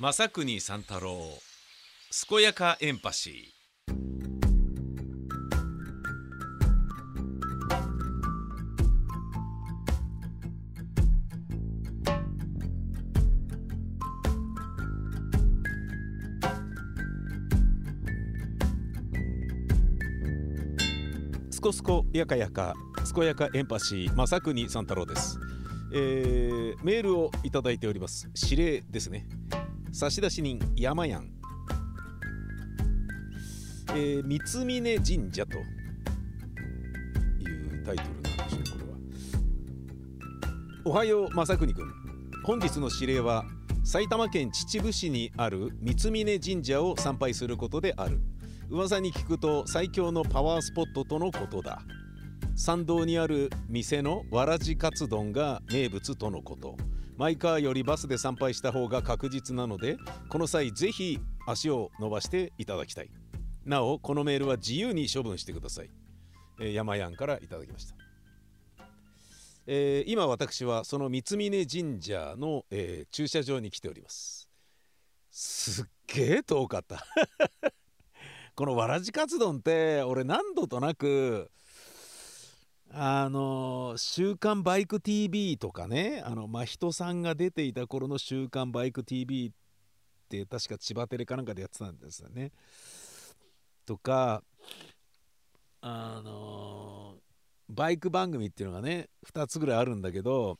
正国三太郎健やかエンパシー。すこすこやかやか健やかエンパシー正国三太郎です、えー、メールをいただいております。指令ですね。差出人山やん、えー、三峯神社というタイトルなんでしょうこれは。おはよう正国君。本日の指令は埼玉県秩父市にある三峯神社を参拝することである。噂に聞くと最強のパワースポットとのことだ。参道にある店のわらじカツ丼が名物とのこと。マイカーよりバスで参拝した方が確実なのでこの際ぜひ足を伸ばしていただきたい。なおこのメールは自由に処分してください、えー山やんからいただきました、えー今私はその三峯神社の、えー駐車場に来ております。すっげえ遠かった。このわらじカツ丼って俺何度となくあの「週刊バイク TV」とかねあの真人さんが出ていた頃の「週刊バイク TV」って確か千葉テレかなんかでやってたんですよね。とかあのバイク番組っていうのがね2つぐらいあるんだけど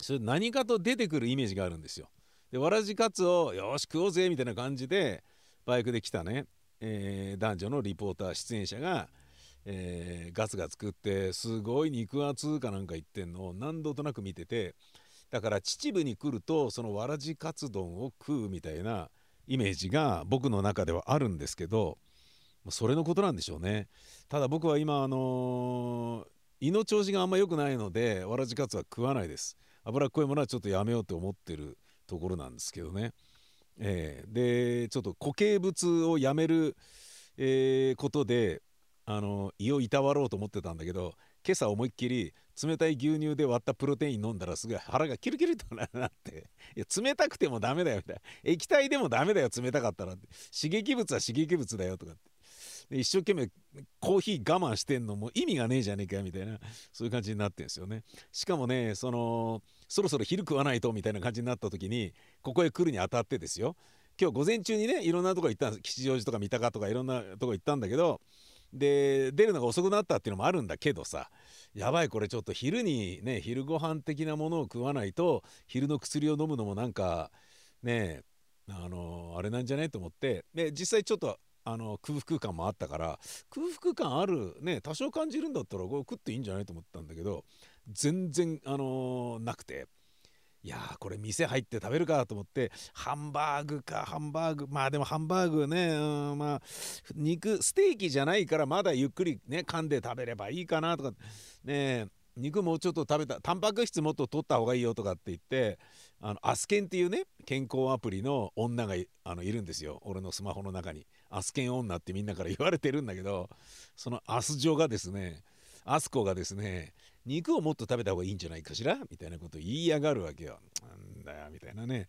それ何かと出てくるイメージがあるんですよ。でわらじカツをよし食おうぜみたいな感じでバイクで来たね、えー男女のリポーター出演者がえーガツガツ食ってすごい肉厚かなんか言ってんの。を何度となく見てて。だから秩父に来るとそのわらじカツ丼を食うみたいなイメージが僕の中ではあるんですけどそれのことなんでしょうね。ただ僕は今あのー胃の調子があんま良くないのでわらじカツは食わないです。脂っこいものはちょっとやめようと思ってるところなんですけどね。えーでちょっと固形物をやめる、えーことであの胃をいたわろうと思ってたんだけど今朝思いっきり冷たい牛乳で割ったプロテイン飲んだらすぐ腹がキルキルとなっていや冷たくてもダメだよみたいな。液体でもダメだよ冷たかったらって。刺激物は刺激物だよとかって。で一生懸命コーヒー我慢してんのも意味がねえじゃねえかみたいな。そういう感じになってるんですよね。しかもねそのそろそろ昼食わないとみたいな感じになった時にここへ来るにあたってですよ。今日午前中にねいろんなとこ行ったんです。吉祥寺とか三鷹とかいろんなとこ行ったんだけどで出るのが遅くなったっていうのもあるんだけどさやばいこれちょっと昼にね昼ご飯的なものを食わないと昼の薬を飲むのもなんかねあのあれなんじゃねと思ってで実際ちょっとあの空腹感もあったから空腹感あるね多少感じるんだったらこれ食っていいんじゃないと思ったんだけど全然あのなくて。いやーこれ店入って食べるかと思ってハンバーグかハンバーグまあでもハンバーグね、うん、まあ肉ステーキじゃないからまだゆっくりね噛んで食べればいいかなとかね肉もうちょっと食べたタンパク質もっと取った方がいいよとかって言ってあのアスケンっていうね健康アプリの女がいあのいるんですよ。俺のスマホの中に。アスケン女ってみんなから言われてるんだけどそのアス女がですねアスコがですね肉をもっと食べた方がいいんじゃないかしら？みたいなことを言いやがるわけよ。なんだよみたいなね。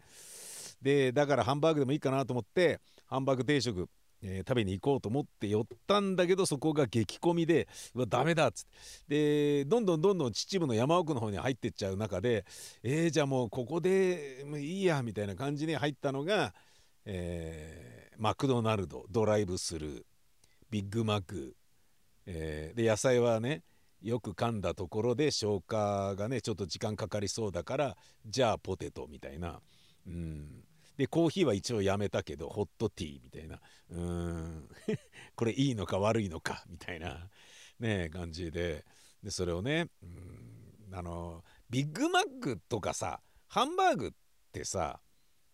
でだからハンバーグでもいいかなと思ってハンバーグ定食、えー食べに行こうと思って寄ったんだけどそこが激混みでうわダメだっつってでどんどんどんどん秩父の山奥の方に入ってっちゃう中でえー、じゃあもうここでもういいやみたいな感じに入ったのが、えーマクドナルドドライブスルービッグマックえーで野菜はねよく噛んだところで消化がねちょっと時間かかりそうだからじゃあポテトみたいな。うん。でコーヒーは一応やめたけどホットティーみたいな。うん。これいいのか悪いのかみたいな。ね感じで。でそれをねうんあのビッグマックとかさハンバーグってさ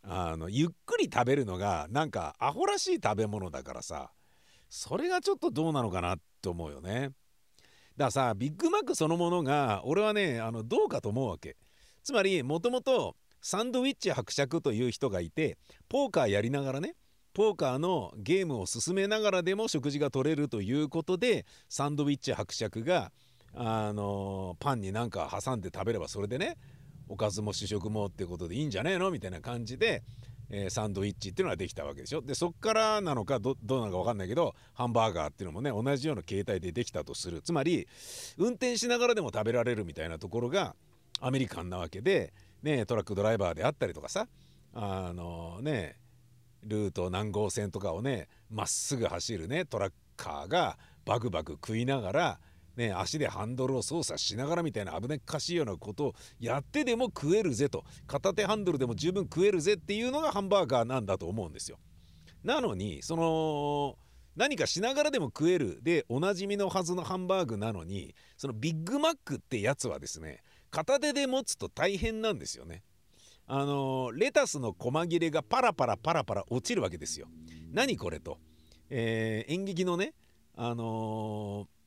あのゆっくり食べるのがなんかアホらしい食べ物だからさそれがちょっとどうなのかなって思うよね。だからさビッグマックそのものが俺はねあのどうかと思うわけ。つまりもともとサンドウィッチ伯爵という人がいてポーカーやりながらねポーカーのゲームを進めながらでも食事が取れるということでサンドウィッチ伯爵があのパンになんか挟んで食べればそれでねおかずも主食もってことでいいんじゃねえのみたいな感じでえー、サンドイッチっていうのができたわけでしょ？でそっからなのかどどうなのか分かんないけどハンバーガーっていうのもね同じような形態でできたとする。つまり運転しながらでも食べられるみたいなところがアメリカンなわけで、ね、トラックドライバーであったりとかさあのねルート何号線とかをねまっすぐ走るねトラッカーがバクバク食いながらね、足でハンドルを操作しながらみたいな危なっかしいようなことをやってでも食えるぜと片手ハンドルでも十分食えるぜっていうのがハンバーガーなんだと思うんですよ。なのにその何かしながらでも食えるでおなじみのはずのハンバーグなのにそのビッグマックってやつはですね片手で持つと大変なんですよね。あのレタスの細切れがパラパラパラパラ落ちるわけですよ。何これと、えー、演劇のねあのー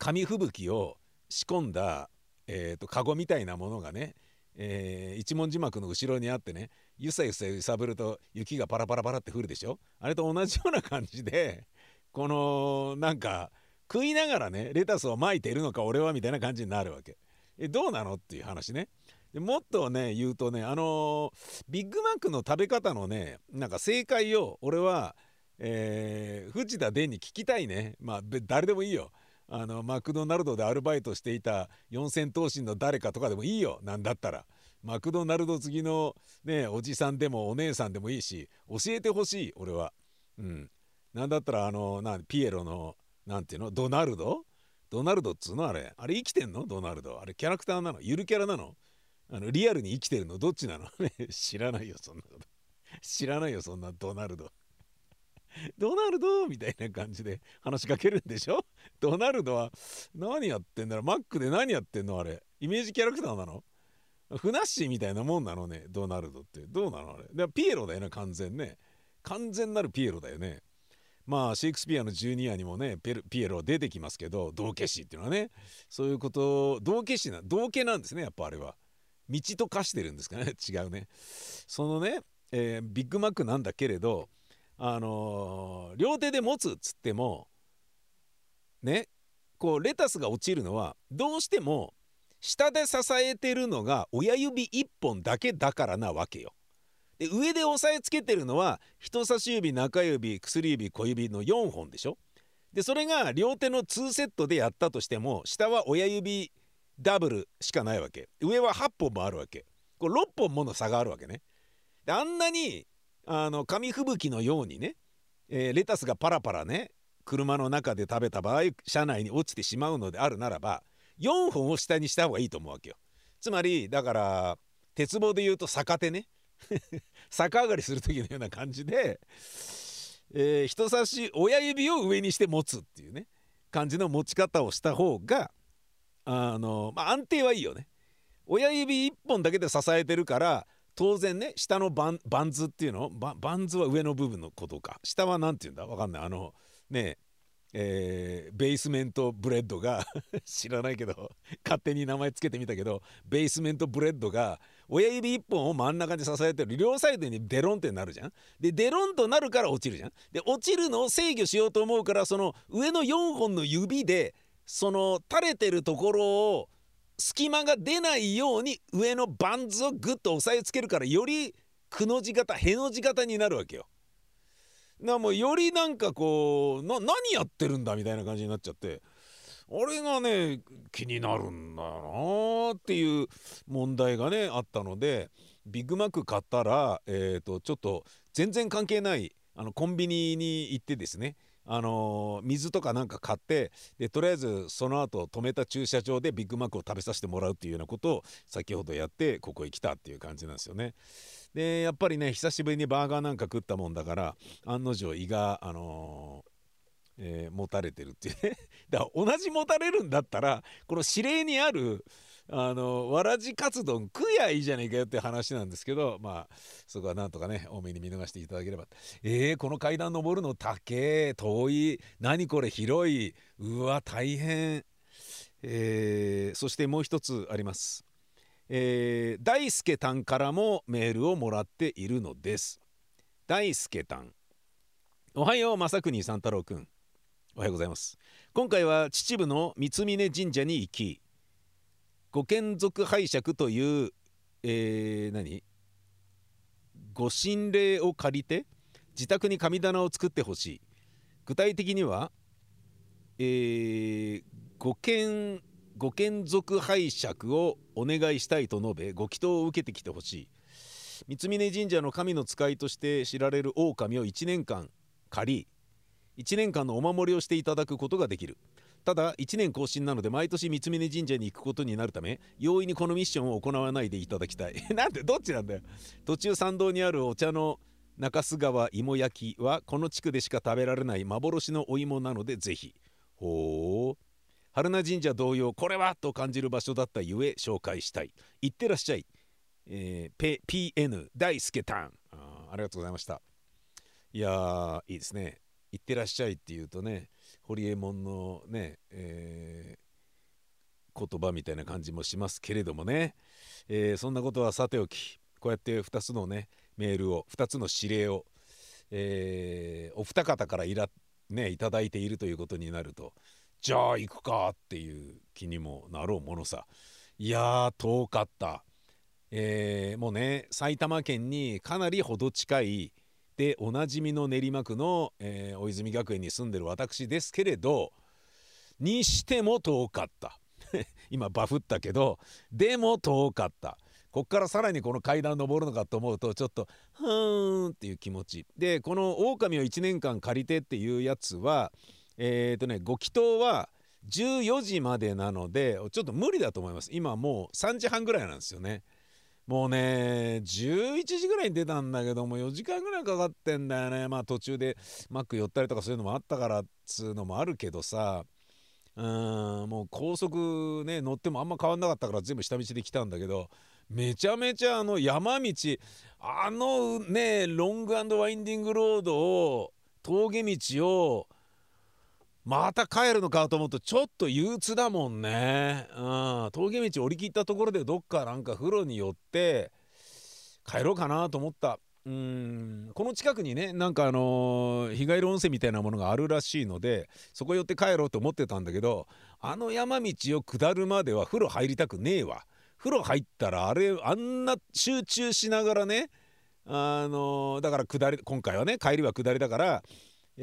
紙吹雪を仕込んだ、えーと、カゴみたいなものがね、えー、一文字幕の後ろにあってねゆさゆさ揺さぶると雪がパラパラパラって降るでしょ？あれと同じような感じでこのなんか食いながらねレタスをまいているのか俺はみたいな感じになるわけ。えどうなのっていう話ね。でもっとね言うとねあのー、ビッグマックの食べ方のねなんか正解を俺は、えー、藤田伝に聞きたいねまあ誰でもいいよ。あのマクドナルドでアルバイトしていた四千頭身の誰かとかでもいいよ。なんだったら。マクドナルド次のねおじさんでもお姉さんでもいいし教えてほしい俺は。うん。なんだったらあのなピエロのなんていうの？ドナルド？ドナルドっつうの？あれ。あれ生きてんの？ドナルド。あれキャラクターなの？ゆるキャラなの？あのリアルに生きてるの？どっちなの？知らないよそんなこと。知らないよそんなドナルド。ドナルドみたいな感じで話しかけるんでしょ？ドナルドは何やってんだろマックで何やってんの？あれ。イメージキャラクターなの？ふなっしーみたいなもんなのね？ドナルドって。どうなのあれ？でピエロだよね完全ね。完全なるピエロだよね。まあシェイクスピアのジュニアにもねピエロは出てきますけど道化師っていうのはね。そういうこと道化師な道化なんですねやっぱあれは。道と化してるんですかね？違うね。そのね、えー、ビッグマックなんだけれどあのー、両手で持つっつってもねこうレタスが落ちるのはどうしても下で支えてるのが親指1本だけだからなわけよ。で上で押さえつけてるのは人差し指中指薬指小指の4本でしょ。でそれが両手の2セットでやったとしても下は親指ダブルしかないわけ上は8本もあるわけこれ6本もの差があるわけね。であんなにあの紙吹雪のようにね、えー、レタスがパラパラね車の中で食べた場合車内に落ちてしまうのであるならば4本を下にした方がいいと思うわけよ。つまりだから鉄棒で言うと逆手ね。逆上がりする時のような感じで、えー、人差し親指を上にして持つっていうね感じの持ち方をした方があの、まあ、安定はいいよね。親指1本だけで支えてるから当然ね下のバンバンズっていうの？ババンズは上の部分のことか。下は何て言うんだ？わかんない。あのねえー、ベースメントブレッドが 知らないけど勝手に名前つけてみたけどベースメントブレッドが親指1本を真ん中に支えてる。両サイドにデロンってなるじゃん。でデロンとなるから落ちるじゃん。で落ちるのを制御しようと思うからその上の4本の指でその垂れてるところを隙間が出ないように上のバンズをグッと押さえつけるからよりくの字型への字型になるわけよ。なもうよりなんかこうな何やってるんだみたいな感じになっちゃってあれがね気になるんだよなっていう問題がねあったのでビッグマック買ったら、えーとちょっと全然関係ないあのコンビニに行ってですねあのー、水とかなんか買ってでとりあえずその後止めた駐車場でビッグマックを食べさせてもらうっていうようなことを先ほどやってここへ来たっていう感じなんですよね。でやっぱりね久しぶりにバーガーなんか食ったもんだから案の定胃があのーえー、持たれてるっていうね だから同じ持たれるんだったらこの指令にあるあのわらじカツ丼食やいいじゃねえかよって話なんですけどまあそこはなんとかね多めに見逃していただければ。えー、この階段登るの高え遠い。何これ広い。うわ大変。えー、そしてもう一つあります。えー、大輔たんからもメールをもらっているのです。大輔たん。おはよう正国三太郎くん。おはようございます。今回は秩父の三峯神社に行きご眷属拝借という、えー、何？ご神霊を借りて自宅に神棚を作ってほしい。具体的には、えー、ご見ご眷属拝借をお願いしたいと述べご祈祷を受けてきてほしい。三峯神社の神の使いとして知られる狼を1年間借り1年間のお守りをしていただくことができる。ただ1年更新なので毎年三峯神社に行くことになるため容易にこのミッションを行わないでいただきたい。なんでどっちなんだよ。途中参道にあるお茶の中洲川芋焼きはこの地区でしか食べられない幻のお芋なのでぜひ。ほう春名神社同様これはと感じる場所だったゆえ紹介したい。いってらっしゃい、えー、PN 大輔タン。あありがとうございました。いやーいいですね。いってらっしゃいっていうとね堀エモ門のね、えー、言葉みたいな感じもしますけれどもね、えー、そんなことはさておきこうやって2つのねメールを2つの指令を、えー、お二方からいら、ね、いただいているということになるとじゃあ行くかっていう気にもなろうものさ。いやー遠かった、えー、もうね埼玉県にかなり程近いでおなじみの練馬区の、えー、大泉学園に住んでる私ですけれどにしても遠かった。今バフったけどでも遠かった。こっからさらにこの階段登るのかと思うとちょっとふーんっていう気持ち。でこの狼を1年間借りてっていうやつはえっ、ー、とねご祈祷は14時までなのでちょっと無理だと思います。今もう3時半ぐらいなんですよね。もうね11時ぐらいに出たんだけども4時間ぐらいかかってんだよね。まあ途中でマック寄ったりとかそういうのもあったからっつうのもあるけどさ。うんもう高速ね乗ってもあんま変わんなかったから全部下道で来たんだけど。めちゃめちゃあの山道あのねロングワインディングロードを峠道をまた帰るのかと思うとちょっと憂鬱だもんね、うん、峠道降り切ったところでどっかなんか風呂に寄って帰ろうかなと思った。うん。この近くにねなんかあのー、日帰り温泉みたいなものがあるらしいのでそこ寄って帰ろうと思ってたんだけどあの山道を下るまでは風呂入りたくねえわ。風呂入ったらあれあんな集中しながらねあのー、だから下り今回はね帰りは下りだから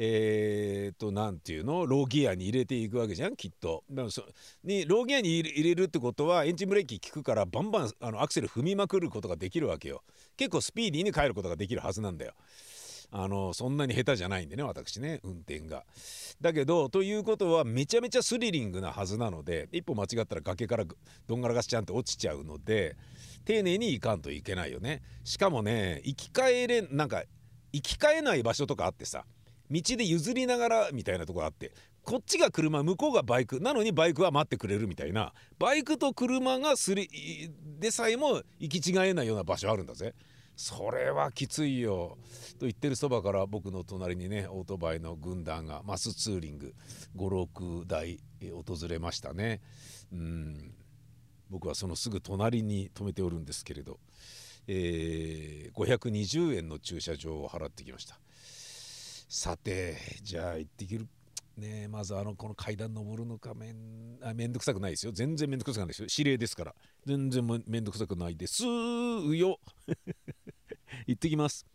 えー、っと何ていうの？ローギアに入れていくわけじゃん？きっと。そにローギアに入れるってことはエンジンブレーキ効くからバンバンあのアクセル踏みまくることができるわけよ。結構スピーディーに帰ることができるはずなんだよ。あのそんなに下手じゃないんでね私ね運転が。だけどということはめちゃめちゃスリリングなはずなので一歩間違ったら崖からどんがらがしちゃんって落ちちゃうので丁寧に行かんといけないよね。しかもね生き返れなんか生き返えない場所とかあってさ道で譲りながらみたいなとこあってこっちが車向こうがバイクなのにバイクは待ってくれるみたいなバイクと車がすりでさえも行き違えないような場所あるんだぜ。それはきついよ。と言ってるそばから僕の隣にねオートバイの軍団がマスツーリング56台訪れましたね。うん。僕はそのすぐ隣に止めておるんですけれど、えー、520円の駐車場を払ってきました。さてじゃあ行ってきる。ねまずあのこの階段登るのかめんあめんどくさくないですよ。全然めんどくさくないですよ。指令ですから。全然めんどくさくないです。よ。行ってきます。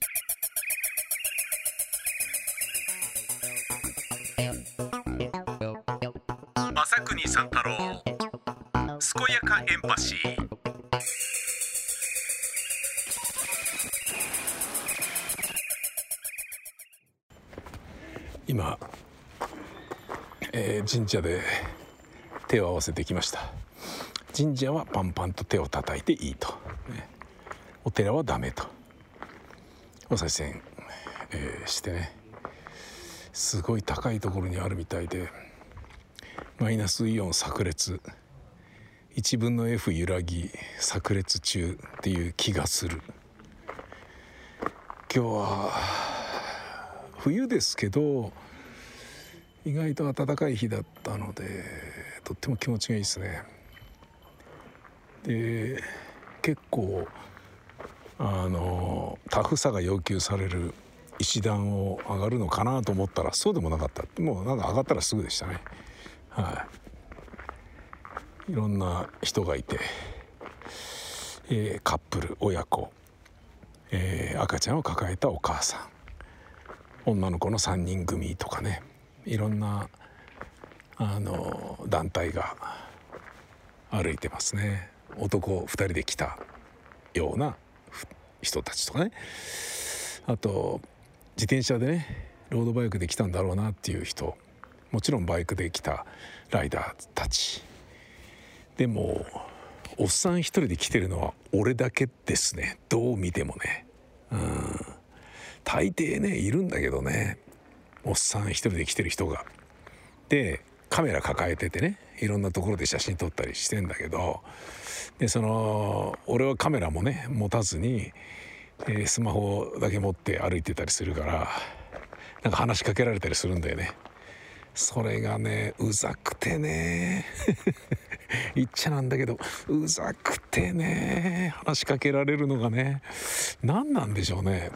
朝国三太郎健やかエンパシー。今、えー、神社で手を合わせてきました。神社はパンパンと手を叩いていいと、ね、お寺はダメと。お賽銭、えー、してね。すごい高いところにあるみたいで。マイナスイオン炸裂。1分の F 揺らぎ炸裂中っていう気がする。今日は冬ですけど意外と暖かい日だったのでとっても気持ちがいいですね。で結構あのタフさが要求される石段を上がるのかなと思ったらそうでもなかった。もうなんか上がったらすぐでしたね。はい。いろんな人がいて、えー、カップル親子、えー赤ちゃんを抱えたお母さん。女の子の3人組とかね。いろんなあの団体が歩いてますね。男2人で来たような人たちとかね。あと自転車でねロードバイクで来たんだろうなっていう人もちろんバイクで来たライダーたち。でもおっさん一人で来てるのは俺だけですね。どう見てもね。うん。大抵ねいるんだけどね。おっさん一人で来てる人が。でカメラ抱えててねいろんなところで写真撮ったりしてんだけど。でその俺はカメラもね持たずに、えスマホだけ持って歩いてたりするからなんか話しかけられたりするんだよね。それがねうざくてね。言っちゃなんだけどうざくてね。話しかけられるのがね何なんでしょうね。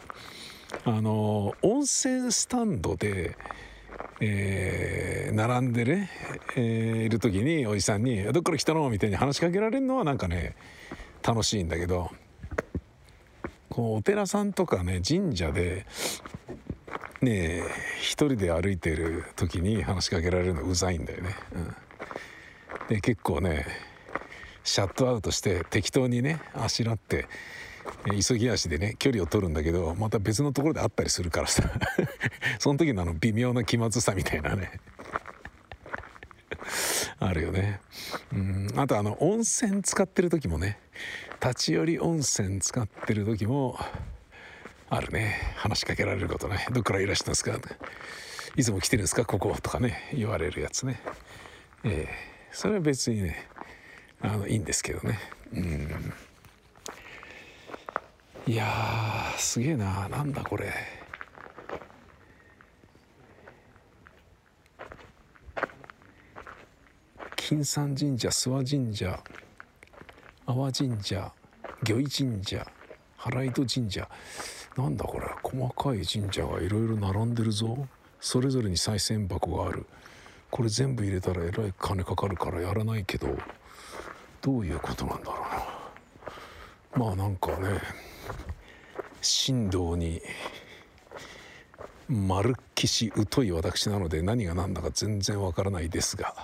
あの温泉スタンドで、えー並んでね、えーいる時におじさんに「どっから来たの?」みたいに話しかけられるのはなんかね楽しいんだけどこうお寺さんとかね神社でねえ一人で歩いてる時に話しかけられるのうざいんだよね。うん、で結構ねシャットアウトして適当にねあしらって急ぎ足でね距離を取るんだけどまた別のところで会ったりするからさ。その時のあの微妙な気まずさみたいなね。あるよね。うん。あとあの温泉浸かってる時もね立ち寄り温泉使ってる時もあるね。話しかけられることね。どっからいらしたんですか？いつも来てるんですか？こことかね言われるやつね。ええそれは別にねあのいいんですけどね。うん。いやすげえな。なんだこれ。金山神社諏訪神社阿波神社御意神社原糸神社。なんだこれ。細かい神社がいろいろ並んでるぞ。それぞれに賽銭箱がある。これ全部入れたらえらい金かかるからやらないけど。どういうことなんだろうな。まあなんかね神道にまるっきし疎い私なので何が何だか全然わからないですが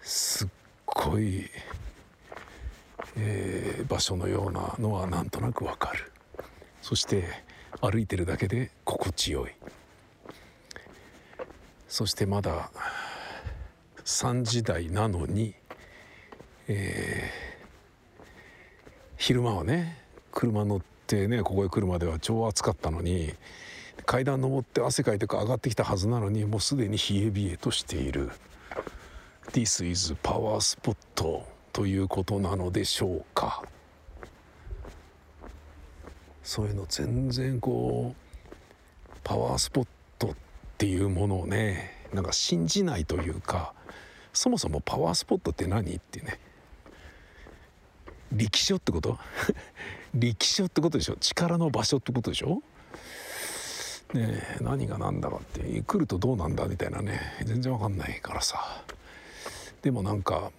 すっごい、えー場所のようなのはなんとなくわかる。そして歩いてるだけで心地よい。そしてまだ3時台なのに、えー昼間はね車乗ってねここへ来るまでは超暑かったのに階段登って汗かいて上がってきたはずなのにもうすでに冷え冷えとしている。This is パワースポットということなのでしょうか。そういうの全然こうパワースポットっていうものをねなんか信じないというかそもそもパワースポットって何ってね力所ってこと？力所ってことでしょ？力の場所ってことでしょ？ねえ何が何だかって来るとどうなんだみたいなね全然わかんないからさ。でもなんか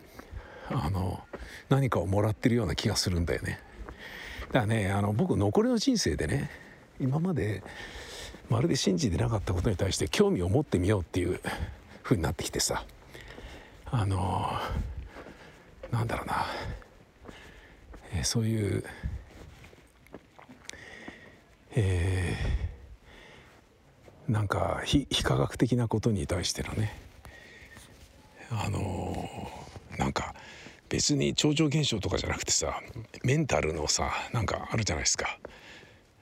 あの何かをもらってるような気がするんだよね。だからねあの僕残りの人生でね今までまるで信じてなかったことに対して興味を持ってみようっていう風になってきてさ。あのなんだろうな、えーそういうえーなんか非科学的なことに対してのねあのなんか別に超常現象とかじゃなくてさメンタルのさなんかあるじゃないですか。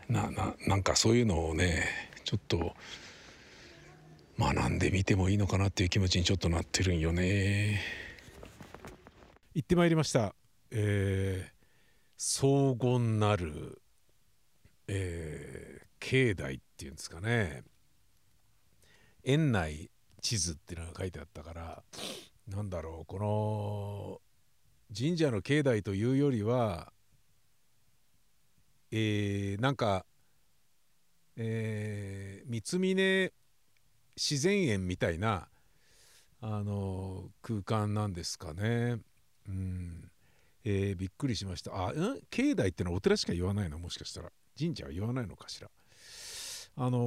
なななんかそういうのをねちょっと学んでみてもいいのかなっていう気持ちにちょっとなってるんよね。行ってまいりました。えー荘厳なる、えー境内っていうんですかね園内地図っていうのが書いてあったからなんだろうこの神社の境内というよりはえーなんかえー三峯自然園みたいなあの空間なんですかね。うんえーびっくりしました。あ、うん？境内ってのはお寺しか言わないの？もしかしたら。神社は言わないのかしら？あの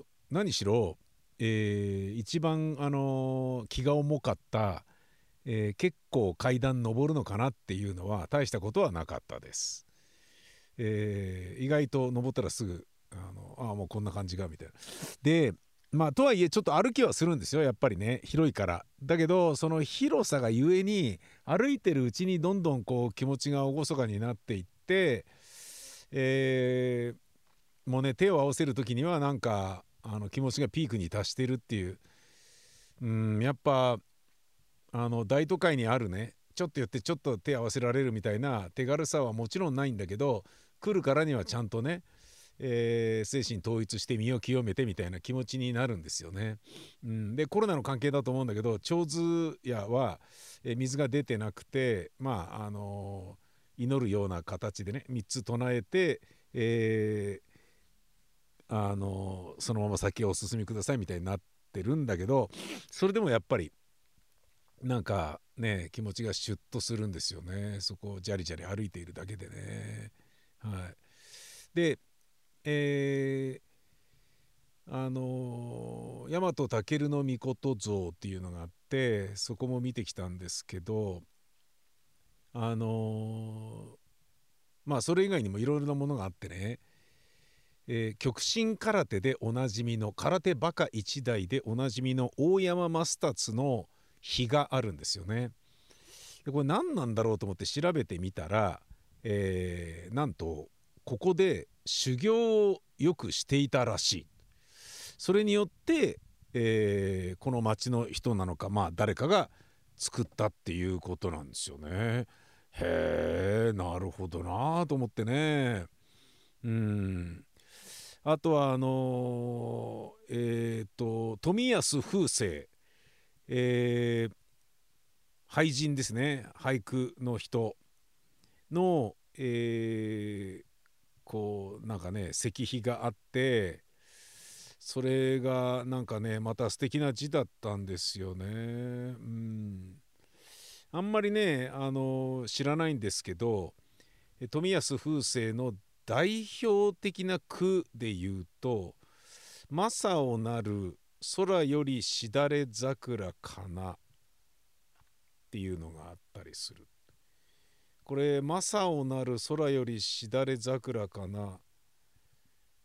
ー何しろ、えー一番、あのー気が重かった、え結構階段登るのかなっていうのは大したことはなかったです、え意外と登ったらすぐあのあもうこんな感じがみたいな。でまあとはいえちょっと歩きはするんですよやっぱりね。広いから。だけどその広さがゆえに歩いてるうちにどんどんこう気持ちが厳かになっていってえーもうね手を合わせる時にはなんかあの気持ちがピークに達してるっていう。うんやっぱあの大都会にあるね。ちょっと寄ってちょっと手合わせられるみたいな手軽さはもちろんないんだけど来るからにはちゃんとね、えー精神統一して身を清めてみたいな気持ちになるんですよね。うん、でコロナの関係だと思うんだけど長津屋は、えー水が出てなくてまああのー祈るような形でね3つ唱えて、えあのそのまま先をお進みくださいみたいになってるんだけどそれでもやっぱりなんかね気持ちがシュッとするんですよねそこをジャリジャリ歩いているだけでね。はい、でえーあの大和武の命像っていうのがあってそこも見てきたんですけどあのまあそれ以外にもいろいろなものがあってね、えー極真空手でおなじみの空手バカ一代でおなじみの大山マタツの碑があるんですよね。でこれ何なんだろうと思って調べてみたら、えーなんとここで修行をよくしていたらしい。それによって、えーこの町の人なのかまあ誰かが作ったっていうことなんですよね。へえなるほどなと思ってね。うんあとはあのーえっ、と富安風生、えー俳人ですね俳句の人の、えーこうなんかね石碑があってそれがなんかねまた素敵な字だったんですよね。うんあんまりねあの知らないんですけど富安風生の代表的な句で言うと「正をなる空よりしだれ桜かな」っていうのがあったりする。これ「正をなる空よりしだれ桜かな」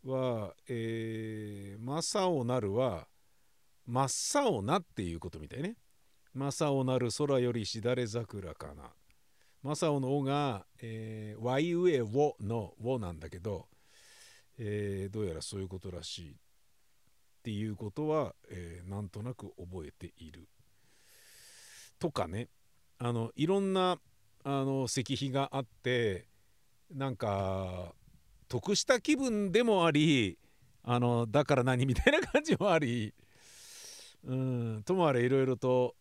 は「えー、正をなる」は「真っ青な」っていうことみたいね。正をなる空よりしだれ桜かな。正雄の「お」が「えー、わいうえを」の「を」なんだけど、えーどうやらそういうことらしいっていうことは、えーなんとなく覚えている。とかねあのいろんなあの石碑があってなんか得した気分でもありあのだから何みたいな感じもありうんともあれいろいろと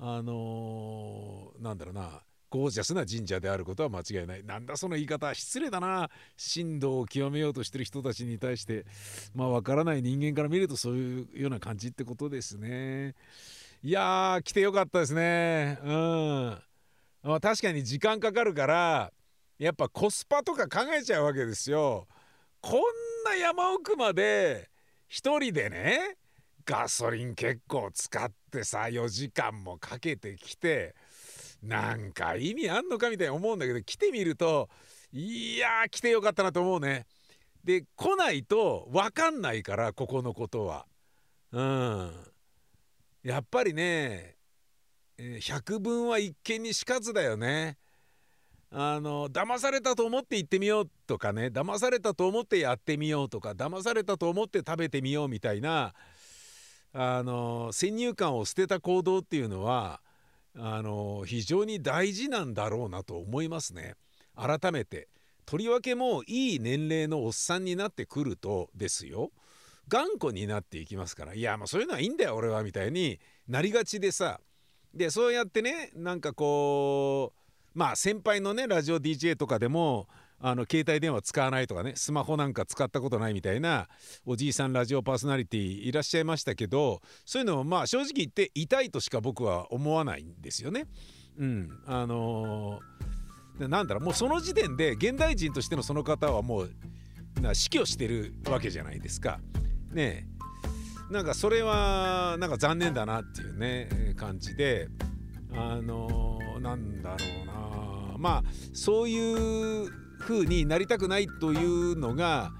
あのーなんだろうなゴージャスな神社であることは間違いない。なんだその言い方失礼だな。神道を極めようとしてる人たちに対してまあわからない人間から見るとそういうような感じってことですね。いやー来てよかったですね。うん。確かに時間かかるからやっぱコスパとか考えちゃうわけですよこんな山奥まで一人でねガソリン結構使ってさ4時間もかけてきてなんか意味あんのかみたいに思うんだけど来てみるといやー来てよかったなと思うね。で来ないと分かんないからここのことは。うん。やっぱりねえー百聞は一見にしかずだよね。あの騙されたと思って行ってみようとかね騙されたと思ってやってみようとか騙されたと思って食べてみようみたいなあの先入観を捨てた行動っていうのはあの非常に大事なんだろうなと思いますね。改めてとりわけもういい年齢のおっさんになってくるとですよ頑固になっていきますからいやもうそういうのはいいんだよ俺はみたいになりがちでさでそうやってねなんかこうまあ先輩のねラジオ DJ とかでもあの携帯電話使わないとかねスマホなんか使ったことないみたいなおじいさんラジオパーソナリティいらっしゃいましたけどそういうのもまあ正直言って痛いとしか僕は思わないんですよね。うん、あのーなんだろうもうその時点で現代人としてのその方はもうな指揮をしてるわけじゃないですか。ねなんかそれはなんか残念だなっていうね感じであのなんだろうなまあそういう風になりたくないというのが、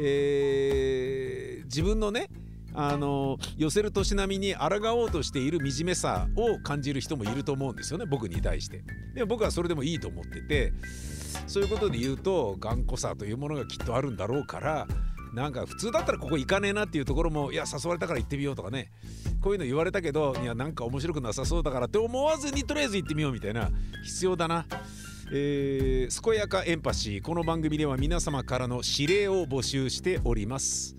えー自分のねあの寄せる年並みに抗おうとしている惨めさを感じる人もいると思うんですよね僕に対して。でも僕はそれでもいいと思っててそういうことで言うと頑固さというものがきっとあるんだろうからなんか普通だったらここ行かねえなっていうところもいや誘われたから行ってみようとかねこういうの言われたけどいやなんか面白くなさそうだからって思わずにとりあえず行ってみようみたいな必要だな。えー、健やかエンパシーこの番組では皆様からの指令を募集しております。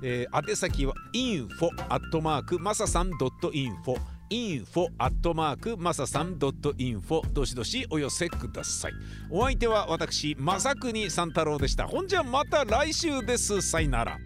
えー、宛先は info アットマークマサさん .info info アットマークマサさん .info どしどしお寄せください。お相手は私正国三太郎でした。ほんじゃまた来週です。さいなら。